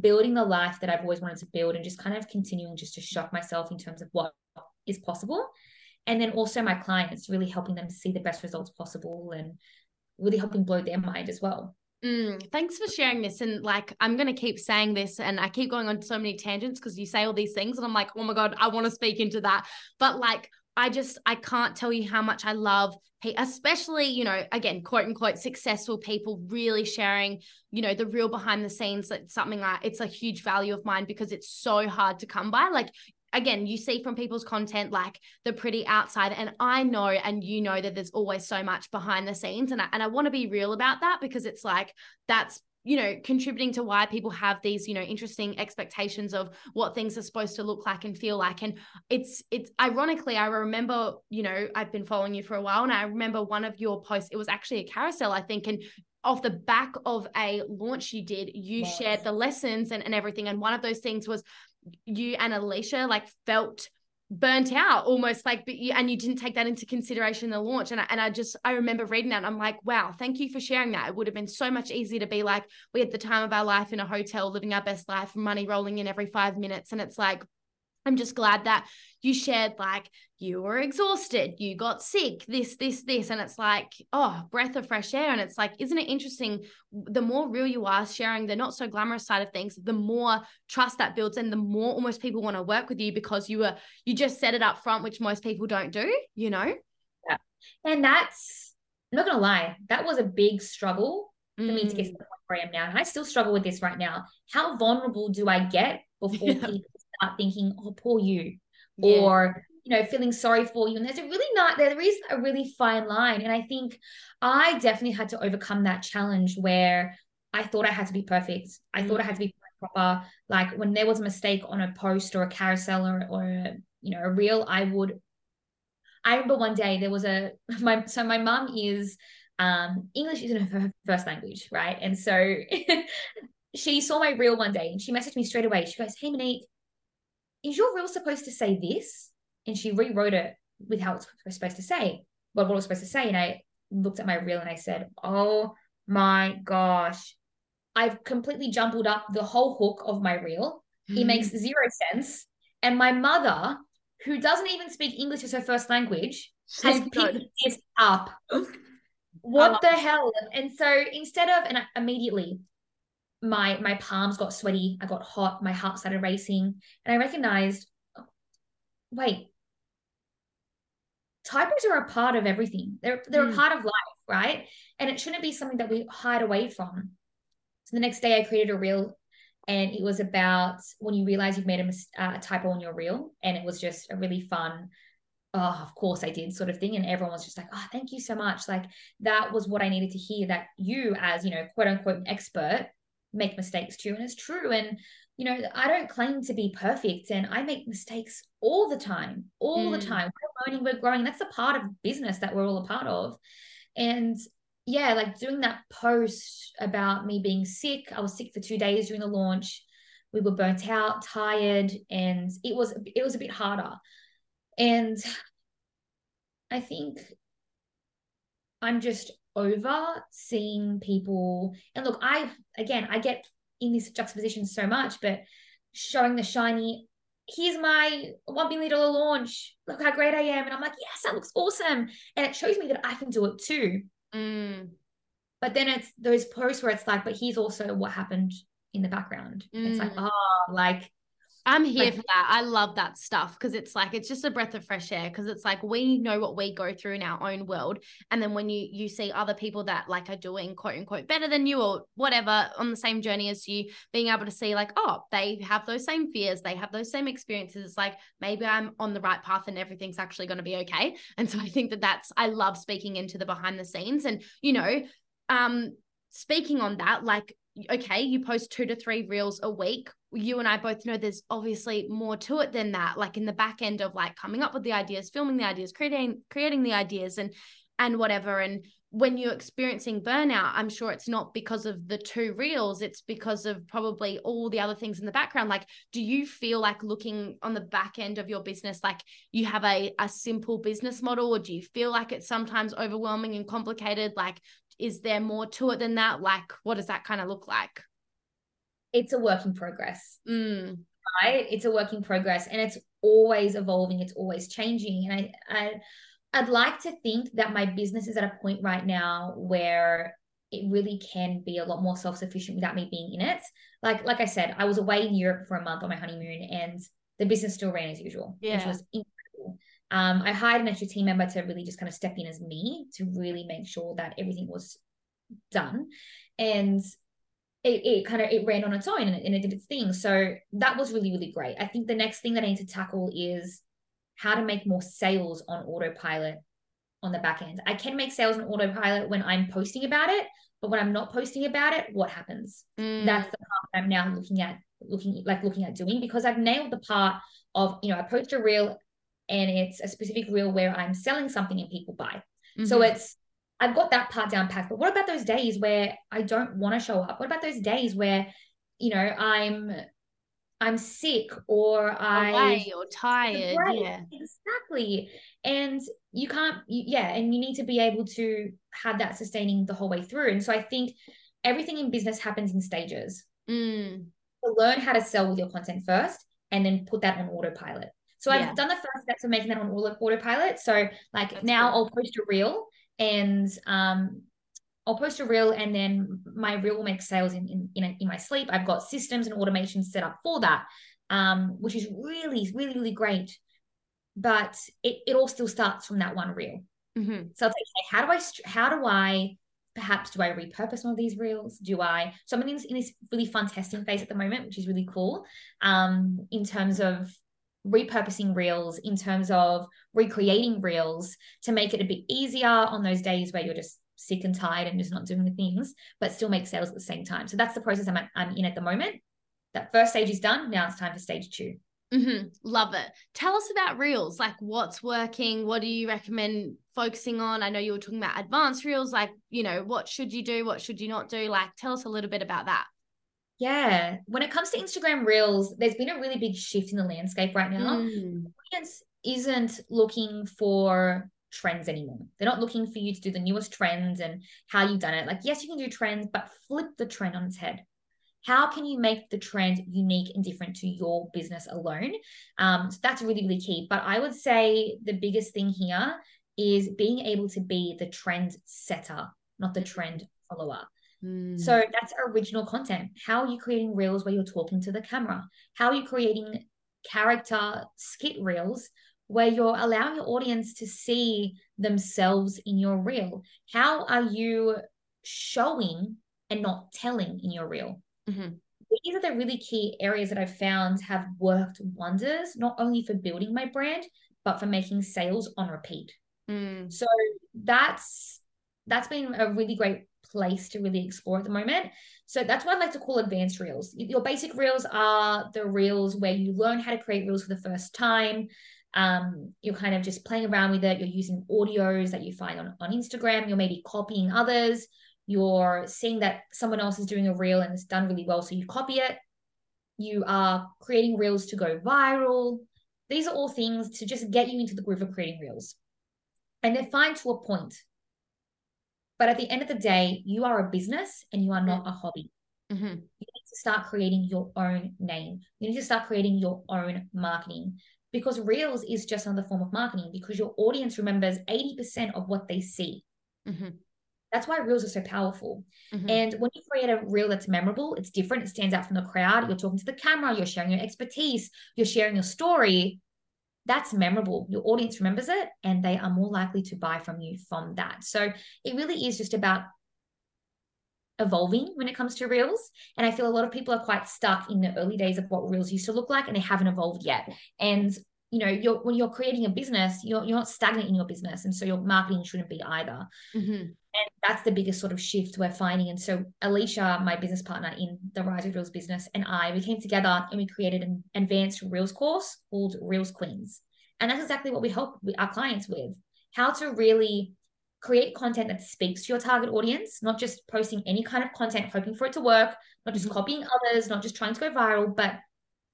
B: building the life that I've always wanted to build and just kind of continuing just to shock myself in terms of what is possible. And then also my clients, really helping them see the best results possible and really helping blow their mind as well.
A: Mm, thanks for sharing this. And like, I'm going to keep saying this, and I keep going on so many tangents because you say all these things, and I'm like, oh my God, I want to speak into that. But like, I just I can't tell you how much I love especially you know again quote unquote successful people really sharing you know the real behind the scenes that's something like it's a huge value of mine because it's so hard to come by like again you see from people's content like the pretty outside and i know and you know that there's always so much behind the scenes and I, and I want to be real about that because it's like that's you know contributing to why people have these you know interesting expectations of what things are supposed to look like and feel like and it's it's ironically i remember you know i've been following you for a while and i remember one of your posts it was actually a carousel i think and off the back of a launch you did you yes. shared the lessons and, and everything. And one of those things was you and alicia like felt burnt out almost like but you and you didn't take that into consideration in the launch. And I, and I just I remember reading that I'm like wow thank you for sharing that. It would have been so much easier to be like we had the time of our life in a hotel living our best life money rolling in every 5 minutes. And it's like I'm just glad that you shared like you were exhausted, you got sick, this, this, this. And it's like, oh, breath of fresh air. And it's like, isn't it interesting? The more real you are sharing the not so glamorous side of things, the more trust that builds and the more almost people want to work with you because you were, you just set it up front, which most people don't do, you know?
B: Yeah. And that's, I'm not going to lie, that was a big struggle for mm. me to get to mm. the point where I am now. And I still struggle with this right now. How vulnerable do I get before yeah. people start thinking, oh, poor you? Yeah. Or you know feeling sorry for you and there's a really not there is a really fine line and i think i definitely had to overcome that challenge where i thought i had to be perfect i mm. thought i had to be proper like when there was a mistake on a post or a carousel or, or a, you know a reel i would i remember one day there was a my so my mum is um english isn't her first language right and so she saw my reel one day and she messaged me straight away she goes hey monique is your reel supposed to say this and she rewrote it with how it's supposed to say, what, what it was supposed to say. And I looked at my reel and I said, Oh my gosh, I've completely jumbled up the whole hook of my reel. Mm. It makes zero sense. And my mother, who doesn't even speak English as her first language, has picked this up. what the hell? And so instead of, and I, immediately my my palms got sweaty, I got hot, my heart started racing, and I recognized, wait, typos are a part of everything. They're they're mm. a part of life, right? And it shouldn't be something that we hide away from. So the next day, I created a reel, and it was about when you realize you've made a, mis- uh, a typo on your reel, and it was just a really fun. Oh, of course I did, sort of thing, and everyone was just like, "Oh, thank you so much!" Like that was what I needed to hear. That you, as you know, quote unquote, expert, make mistakes too, and it's true. And you know, I don't claim to be perfect and I make mistakes all the time, all mm. the time. We're learning, we're growing. That's a part of business that we're all a part of. And yeah, like doing that post about me being sick. I was sick for two days during the launch. We were burnt out, tired, and it was it was a bit harder. And I think I'm just over seeing people and look, I again I get in this juxtaposition so much, but showing the shiny, here's my one billion dollar launch. Look how great I am. And I'm like, yes, that looks awesome. And it shows me that I can do it too.
A: Mm.
B: But then it's those posts where it's like, but here's also what happened in the background. Mm. It's like, oh, like
A: I'm here for that. I love that stuff because it's like it's just a breath of fresh air because it's like we know what we go through in our own world and then when you you see other people that like are doing quote unquote better than you or whatever on the same journey as you being able to see like oh they have those same fears, they have those same experiences. It's like maybe I'm on the right path and everything's actually going to be okay. And so I think that that's I love speaking into the behind the scenes and you know um speaking on that like okay, you post two to three reels a week. You and I both know there's obviously more to it than that. Like in the back end of like coming up with the ideas, filming the ideas, creating creating the ideas and and whatever. And when you're experiencing burnout, I'm sure it's not because of the two reels, it's because of probably all the other things in the background. Like, do you feel like looking on the back end of your business, like you have a, a simple business model, or do you feel like it's sometimes overwhelming and complicated? Like, is there more to it than that? Like, what does that kind of look like?
B: It's a work in progress.
A: Mm.
B: Right? It's a work in progress and it's always evolving, it's always changing. And I, I I'd like to think that my business is at a point right now where it really can be a lot more self-sufficient without me being in it. Like like I said, I was away in Europe for a month on my honeymoon and the business still ran as usual, yeah. which was incredible. Um, I hired an extra team member to really just kind of step in as me to really make sure that everything was done. And it, it kind of it ran on its own and it, and it did its thing. So that was really, really great. I think the next thing that I need to tackle is how to make more sales on autopilot on the back end. I can make sales on autopilot when I'm posting about it, but when I'm not posting about it, what happens? Mm. That's the part I'm now looking at, looking like looking at doing because I've nailed the part of, you know, I post a reel and it's a specific reel where I'm selling something and people buy. Mm-hmm. So it's I've got that part down packed. But what about those days where I don't want to show up? What about those days where, you know, I'm I'm sick or I
A: or tired. Yeah.
B: Exactly. And you can't you, yeah, and you need to be able to have that sustaining the whole way through. And so I think everything in business happens in stages.
A: Mm.
B: To learn how to sell with your content first and then put that on autopilot. So
A: Yeah.
B: I've done the first steps of making that on auto- autopilot. So like
A: That's
B: now
A: good.
B: I'll post a reel and um I'll post a reel and then my reel will make sales in in in, a- in my sleep. I've got systems and automation set up for that, um, which is really really really great. But it it all still starts from that one reel.
A: Mhm.
B: So I'll say, okay, how do I how do I perhaps do I repurpose one of these reels? Do I so I'm in this, in this really fun testing phase at the moment, which is really cool. Um, in terms of repurposing reels, in terms of recreating reels to make it a bit easier on those days where you're just sick and tired and just not doing the things, but still make sales at the same time. So that's the process I'm, at, I'm in at the moment. That first stage is done. Now it's time for stage two.
A: mm-hmm. Love it. Tell us about reels. Like, what's working? What do you recommend focusing on? I know you were talking about advanced reels. Like, you know, what should you do? What should you not do? Like, tell us a little bit about that.
B: Yeah. When it comes to Instagram reels, there's been a really big shift in the landscape right now.
A: Mm.
B: audience isn't looking for trends anymore. They're not looking for you to do the newest trends and how you've done it. Like, yes, you can do trends, but flip the trend on its head. How can you make the trend unique and different to your business alone? Um, so that's really, really key. But I would say the biggest thing here is being able to be the trend setter, not the trend follower.
A: Mm.
B: So that's original content. How are you creating reels where you're talking to the camera? How are you creating character skit reels where you're allowing your audience to see themselves in your reel? How are you showing and not telling in your reel?
A: Mhm.
B: These are the really key areas that I've found have worked wonders, not only for building my brand, but for making sales on repeat.
A: Mm.
B: So that's that's been a really great place to really explore at the moment. So that's what I like to call advanced reels. Your basic reels are the reels where you learn how to create reels for the first time. Um, you're kind of just playing around with it. You're using audios that you find on, on Instagram. You're maybe copying others. You're seeing that someone else is doing a reel and it's done really well. So you copy it. You are creating reels to go viral. These are all things to just get you into the groove of creating reels. And they're fine to a point. But at the end of the day, you are a business and you are not a hobby.
A: Mhm.
B: You need to start creating your own name. You need to start creating your own marketing because Reels is just another form of marketing because your audience remembers 80% of what they see.
A: Mhm.
B: That's why Reels are so powerful.
A: Mhm.
B: And when you create a reel that's memorable, it's different, it stands out from the crowd. You're talking to the camera, you're sharing your expertise, you're sharing your story. That's memorable. Your audience remembers it and they are more likely to buy from you from that. So it really is just about evolving when it comes to reels. And I feel a lot of people are quite stuck in the early days of what reels used to look like and they haven't evolved yet. And you know, you're when you're creating a business, you're you're not stagnant in your business. And so your marketing shouldn't be either.
A: Mhm.
B: And that's the biggest sort of shift we're finding. And so Alicia, my business partner in the Rise of Reels business, and I, we came together and we created an advanced Reels course called Reels Queens. And that's exactly what we help our clients with. How to really create content that speaks to your target audience, not just posting any kind of content, hoping for it to work, not just
A: Mhm.
B: copying others, not just trying to go viral, but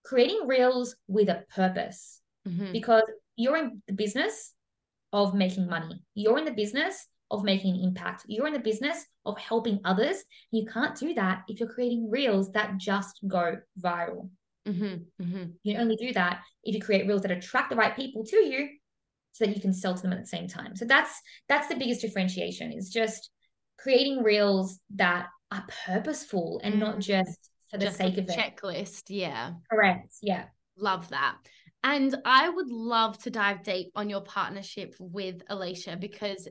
B: creating reels with a purpose
A: Mhm.
B: because you're in the business of making money. You're in the business of making an impact. You're in the business of helping others. You can't do that if you're creating reels that just go viral.
A: Mhm. Mhm.
B: You only do that if you create reels that attract the right people to you so that you can sell to them at the same time. So that's that's the biggest differentiation is just creating reels that are purposeful and not
A: Mm.
B: just for the
A: Just
B: sake of it.
A: checklist. Yeah.
B: Correct. Yeah.
A: Love that. And I would love to dive deep on your partnership with Alicia because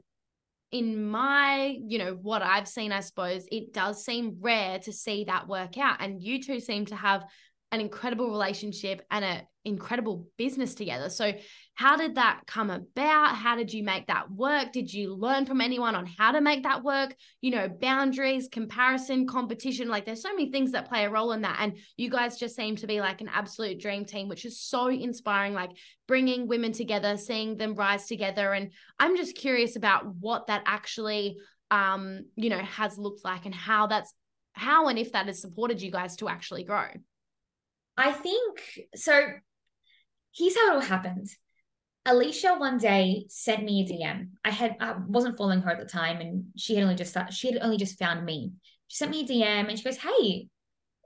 A: in my, you know, what I've seen, I suppose it does seem rare to see that work out. And you two seem to have an incredible relationship and an incredible business together. So, how did that come about? How did you make that work? Did you learn from anyone on how to make that work? You know, boundaries, comparison, competition like there's so many things that play a role in that. And you guys just seem to be like an absolute dream team, which is so inspiring. Like, bringing women together, seeing them rise together. And I'm just curious about what that actually, um, you know, has looked like and how that's how and if that has supported you guys to actually grow.
B: I think so. Here's how it all happened. Alicia one day sent me a DM. I had I wasn't following her at the time, and she had only just started, she had only just found me. She sent me a DM and she goes, "Hey,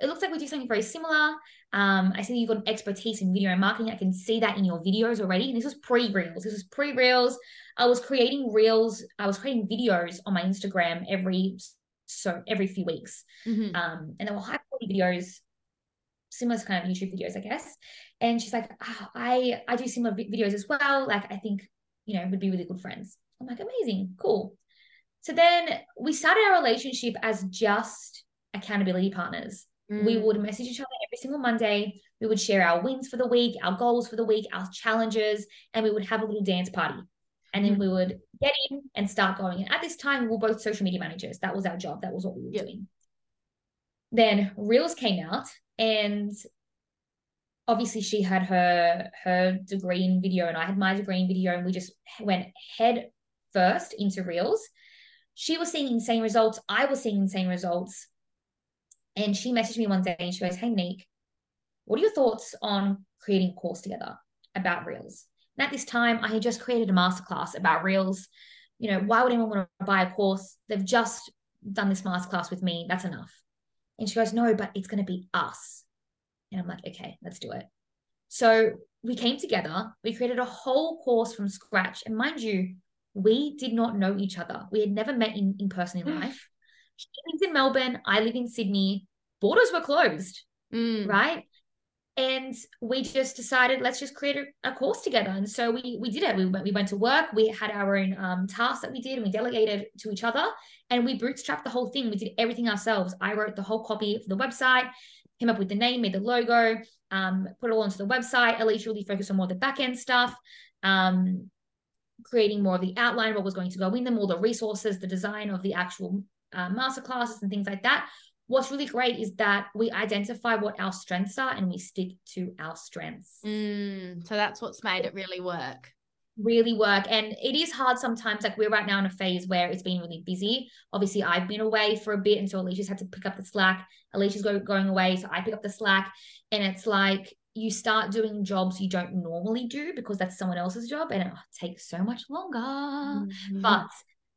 B: it looks like we do something very similar. Um, I see you've got an expertise in video and marketing. I can see that in your videos already. And this was pre-reels. This was pre-reels. I was creating reels. I was creating videos on my Instagram every so every few weeks. Mm-hmm. Um, and they were high quality videos, similar to kind of YouTube videos, I guess. And she's like, oh, I I do similar videos as well. Like I think you know would be really good friends. I'm like, amazing, cool. So then we started our relationship as just accountability partners. Mm. We would message each other every single Monday. We would share our wins for the week, our goals for the week, our challenges, and we would have a little dance party. And then mm. we would get in and start going. And at this time, we were both social media managers. That was our job. That was what we were yep. doing. Then Reels came out, and obviously she had her her degree in video, and I had my degree in video, and we just went head first into Reels. She was seeing insane results. I was seeing insane results and she messaged me one day and she goes, Hey, Nick, what are your thoughts on creating a course together about Reels? And at this time, I had just created a masterclass about Reels. You know, why would anyone want to buy a course? They've just done this masterclass with me. That's enough. And she goes, No, but it's going to be us. And I'm like, Okay, let's do it. So we came together, we created a whole course from scratch. And mind you, we did not know each other. We had never met in, in person in life. She lives in Melbourne. I live in Sydney. Borders were closed, mm. right? And we just decided let's just create a, a, course together. And so we we did it. We went we went to work. We had our own um, tasks that we did, and we delegated to each other. And we bootstrapped the whole thing. We did everything ourselves. I wrote the whole copy for the website, came up with the name, made the logo, um, put it all onto the website. Alicia really focused on more the back end stuff. Um, creating more of the outline, what was going to go in them, all the resources, the design of the actual uh, master classes and things like that what's really great is that we identify what our strengths are and we stick to our strengths.
A: Mm, so that's what's made it really work.
B: Really work. And it is hard sometimes like we're right now in a phase where it's been really busy. Obviously i've been away for a bit and so alicia's had to pick up the slack. Alicia's go, going away so i pick up the slack. And it's like you start doing jobs you don't normally do because that's someone else's job and it takes so much longer. Mm-hmm. but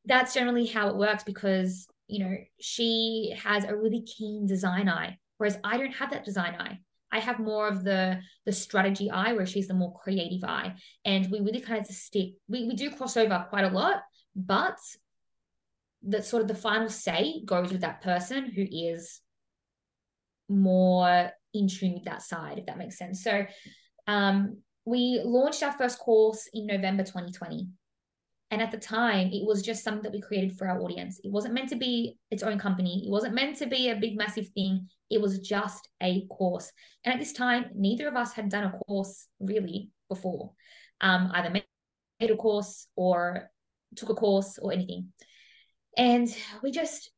B: that's generally how it works because you know, she has a really keen design eye, whereas I don't have that design eye. I have more of the the strategy eye, where she's the more creative eye, and we really kind of stick. We we do cross over quite a lot, but that sort of the final say goes with that person who is more in tune with that side, if that makes sense. So, um, we launched our first course in November 2020. And at the time, it was just something that we created for our audience. It wasn't meant to be its own company. It wasn't meant to be a big, massive thing. It was just a course. And at this time, neither of us had done a course really before, um, either made a course or took a course or anything. And we just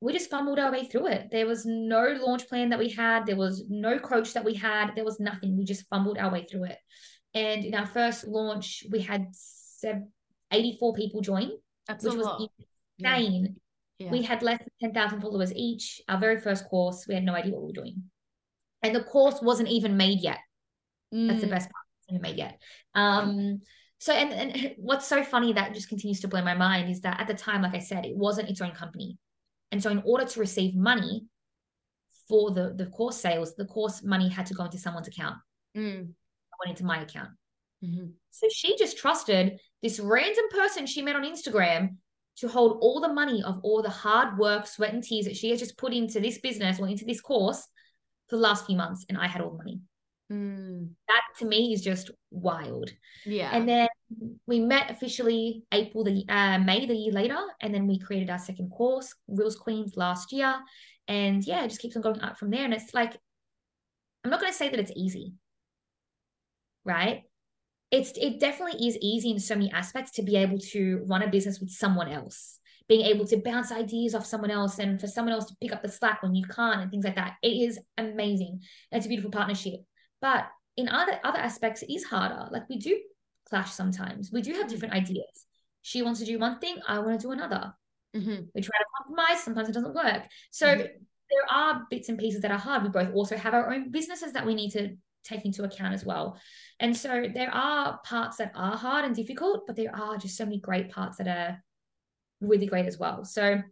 B: we just fumbled our way through it. There was no launch plan that we had. There was no coach that we had. There was nothing. We just fumbled our way through it. And in our first launch, we had seven 84 people join,
A: That's
B: which
A: was
B: insane. Yeah. We had less than 10,000 followers each. Our very first course, we had no idea what we were doing. And the course wasn't even made yet. Mm. That's the mm. best part. It's even made yet. Um, so and, and what's so funny that just continues to blow my mind is that at the time, like I said, it wasn't its own company. And so in order to receive money for the, the course sales, the course money had to go into someone's account. Mm. went into my account. Mm-hmm. So she just trusted this random person she met on Instagram to hold all the money of all the hard work, sweat, and tears that she has just put into this business or into this course for the last few months. And I had all the money. Mm. That to me is just wild.
A: Yeah.
B: And then we met officially April the uh, May the year later, and then we created our second course, Reels Queens, last year. And yeah, it just keeps on going up from there. And it's like, I'm not going to say that it's easy, right? It's it definitely is easy in so many aspects to be able to run a business with someone else. Being able to bounce ideas off someone else and for someone else to pick up the slack when you can't and things like that. It is amazing. It's a beautiful partnership. But in other other aspects it is harder. Like we do clash sometimes. We do have different ideas. She wants to do one thing i want to do another. Mm-hmm. we try to compromise sometimes it doesn't work. So mm-hmm. there are bits and pieces that are hard. We both also have our own businesses that we need to take into account as well. And so there are parts that are hard and difficult, but there are just so many great parts that are really great as well. So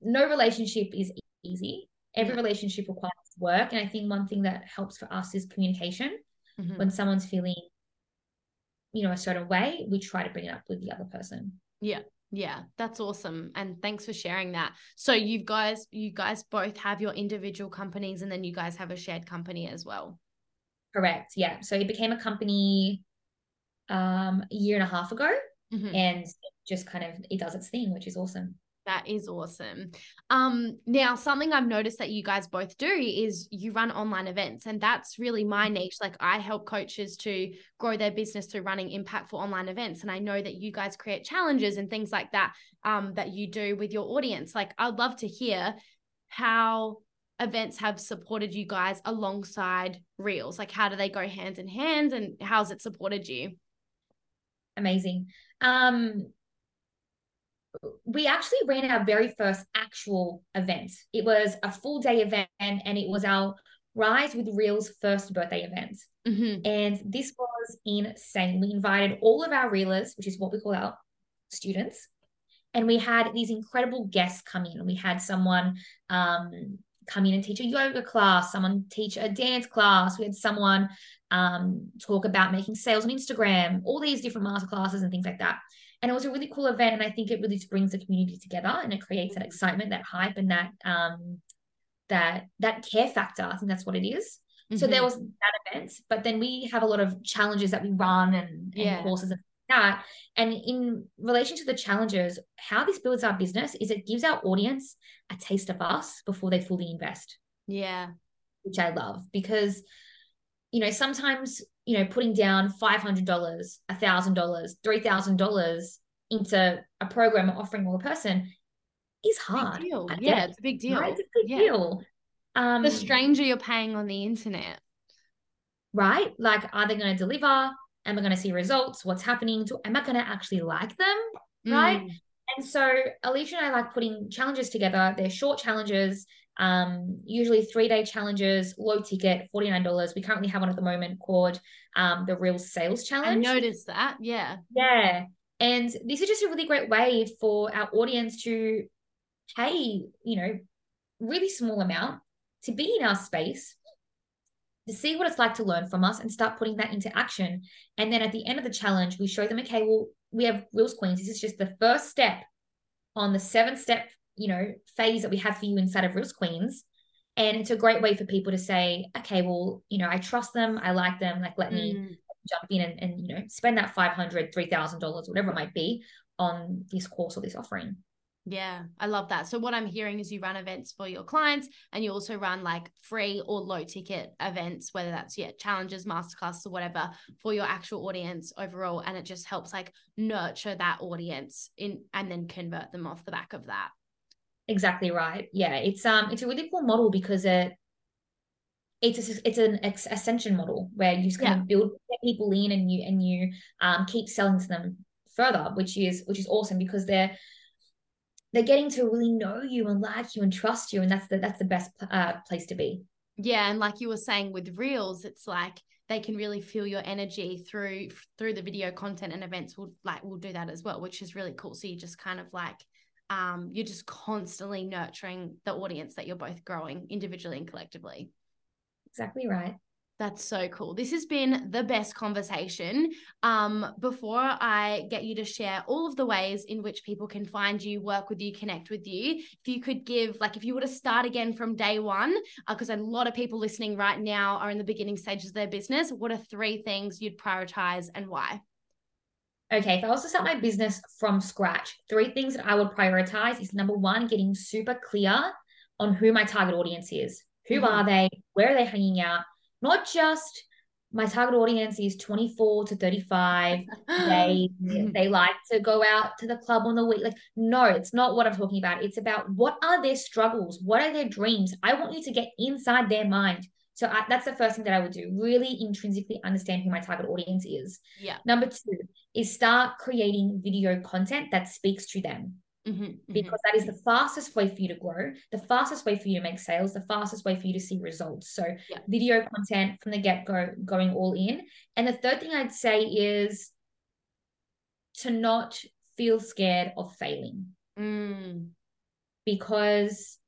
B: no relationship is easy. Every relationship requires work. And I think one thing that helps for us is communication.
A: Mhm.
B: When someone's feeling, you know, a certain way, we try to bring it up with the other person.
A: Yeah. Yeah, that's awesome. And thanks for sharing that. So you guys, you guys both have your individual companies and then you guys have a shared company as well.
B: Correct. Yeah. So it became a company um a year and a half ago
A: Mhm.
B: and just kind of it does its thing, which is awesome.
A: That is awesome. Um, now something I've noticed that you guys both do is you run online events, and that's really my niche. Like I help coaches to grow their business through running impactful online events, and I know that you guys create challenges and things like that um, that you do with your audience. Like I'd love to hear how events have supported you guys alongside reels. Like how do they go hand in hand, and how's it supported you?
B: Amazing. Um we actually ran our very first actual event. It was a full day event and it was our Rise with Reels first birthday event.
A: Mhm.
B: And this was insane. We invited all of our reelers, which is what we call our students, and we had these incredible guests come in. We had someone um, come in and teach a yoga class, someone teach a dance class. We had someone um, talk about making sales on Instagram, all these different master classes and things like that. And it was a really cool event, and I think it really just brings the community together, and it creates that excitement, that hype, and that um, that that care factor. I think that's what it is. So
A: Mhm.
B: there was that event, but then we have a lot of challenges that we run and, and
A: Yeah.
B: courses and that. And in relation to the challenges, how this builds our business is it gives our audience a taste of us before they fully invest,
A: yeah,
B: which I love because, you know, sometimes, you know, putting down $500, $1,000, $3,000 into a program or offering or a person is hard.
A: big deal.
B: I get
A: Yeah,
B: it,
A: it's a big deal.
B: right? It's a big
A: Yeah.
B: deal. Um,
A: The stranger you're paying on the internet.
B: right? Like, are they going to deliver? Am I going to see results? What's happening? To, am I going to actually like them? Right.
A: Mm.
B: And so Alicia and I like putting challenges together. They're short challenges, um, usually three day challenges, low ticket, $49. We currently have one at the moment called um, the Reel Sales Challenge.
A: I noticed that. Yeah.
B: Yeah. And this is just a really great way for our audience to pay, you know, really small amount to be in our space, to see what it's like to learn from us and start putting that into action. And then at the end of the challenge, we show them, okay, well, we have Reels Queens. This is just the first step on the seven step, you know, phase that we have for you inside of Reels Queens. And it's a great way for people to say, okay, well, you know, I trust them, I like them, like let me
A: Mm.
B: jump in and, and you know spend that $500 $3000 whatever it might be on this course or this offering
A: Yeah, I love that. So what I'm hearing is you run events for your clients and you also run like free or low ticket events, whether that's yeah, challenges, masterclasses, or whatever for your actual audience overall. And it just helps like nurture that audience in and then convert them off the back of that.
B: exactly right yeah it's um it's a really cool model because it it's a, it's an ascension model where you just kind
A: Yeah.
B: of build get people in and you and you um keep selling to them further which is which is awesome because they're they're getting to really know you and like you and trust you and that's the that's the best uh, place to be
A: Yeah, and like you were saying with reels, it's like they can really feel your energy through through the video content and events will like will do that as well, which is really cool. So you just kind of like um you're just constantly nurturing the audience that you're both growing individually and collectively.
B: exactly right
A: That's so cool. This has been the best conversation. Um, before I get you to share all of the ways in which people can find you, work with you, connect with you, if you could give, like, if you were to start again from day one, because a lot of people listening right now are in the beginning stages of their business, what are three things you'd prioritize and why?
B: Okay, if I was to start my business from scratch, three things that I would prioritize is number one, getting super clear on who my target audience is. Who
A: Mhm.
B: are they? Where are they hanging out? Not just my target audience is 24 to 35. They they like to go out to the club on the week. Like, no, it's not what I'm talking about. It's about what are their struggles? What are their dreams? I want you to get inside their mind. So I, that's the first thing that I would do. Really intrinsically understand who my target audience is.
A: yeah.
B: Number two is start creating video content that speaks to them
A: Mhm, mhm.
B: because that is the fastest way for you to grow, the fastest way for you to make sales, the fastest way for you to see results. So,
A: Yeah.
B: video content from the get go, going all in. And the third thing I'd say is to not feel scared of failing
A: Mm,
B: because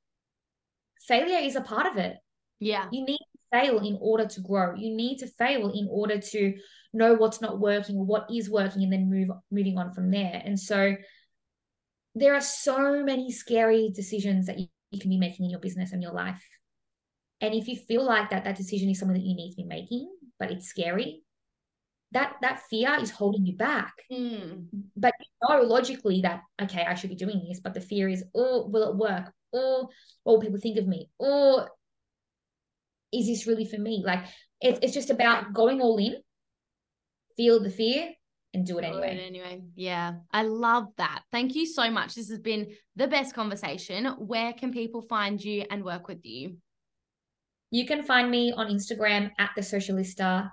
B: failure is a part of it.
A: Yeah.
B: You need to fail in order to grow. You need to fail in order to know what's not working, what is working, and then move moving on from there. And so there are so many scary decisions that you, you can be making in your business and your life. And if you feel like that that decision is something that you need to be making, but it's scary, that that fear is holding you back.
A: Mm.
B: But you know logically that okay, I should be doing this, but the fear is, oh, will it work? Oh, what will people think of me? Or is this really for me? Like it, it's just about going all in, feel the fear, and do it anyway.
A: Do it anyway. Yeah. I love that. Thank you so much. This has been the best conversation. Where can people find you and work with you?
B: You can find me on Instagram at the socialista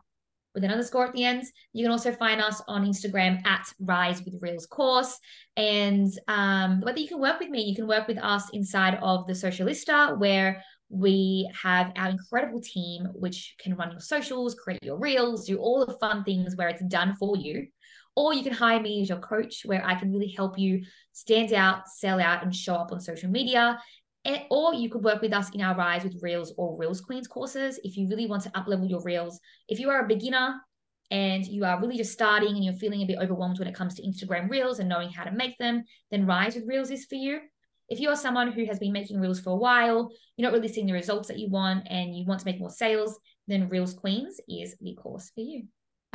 B: with an underscore at the end. You can also find us on Instagram at Rise with Reels course. And um, whether you can work with me, you can work with us inside of the Socialista, where we have our incredible team, which can run your socials, create your reels, do all the fun things where it's done for you. Or you can hire me as your coach, where I can really help you stand out, sell out, and show up on social media. Or you could work with us in our Rise with Reels or Reels Queens courses if you really want to uplevel your Reels. If you are a beginner and you are really just starting and you're feeling a bit overwhelmed when it comes to Instagram Reels and knowing how to make them, then Rise with Reels is for you. If you are someone who has been making Reels for a while, you're not really seeing the results that you want, and you want to make more sales, then Reels Queens is the course for you.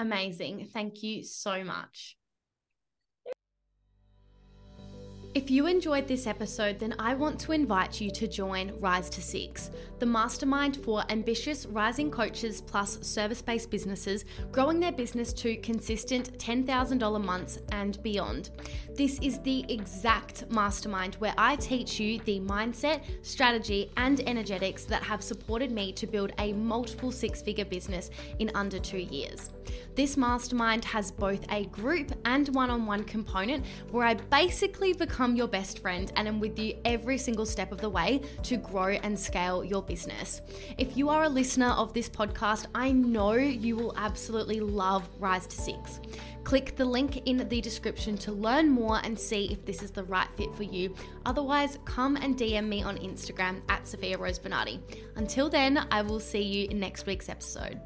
A: Amazing. Thank you so much. If you enjoyed this episode, then I want to invite you to join Rise to Six, the mastermind for ambitious rising coaches plus service based businesses growing their business to consistent $10,000 months and beyond. This is the exact mastermind where I teach you the mindset, strategy, and energetics that have supported me to build a multiple six figure business in under two years. This mastermind has both a group and one on one component where I basically become your best friend and am with you every single step of the way to grow and scale your business. If you are a listener of this podcast, I know you will absolutely love Rise to Six. Click the link in the description to learn more and see if this is the right fit for you. Otherwise, come and DM me on Instagram at Sofia Rose Bernardi. Until then, I will see you in next week's episode.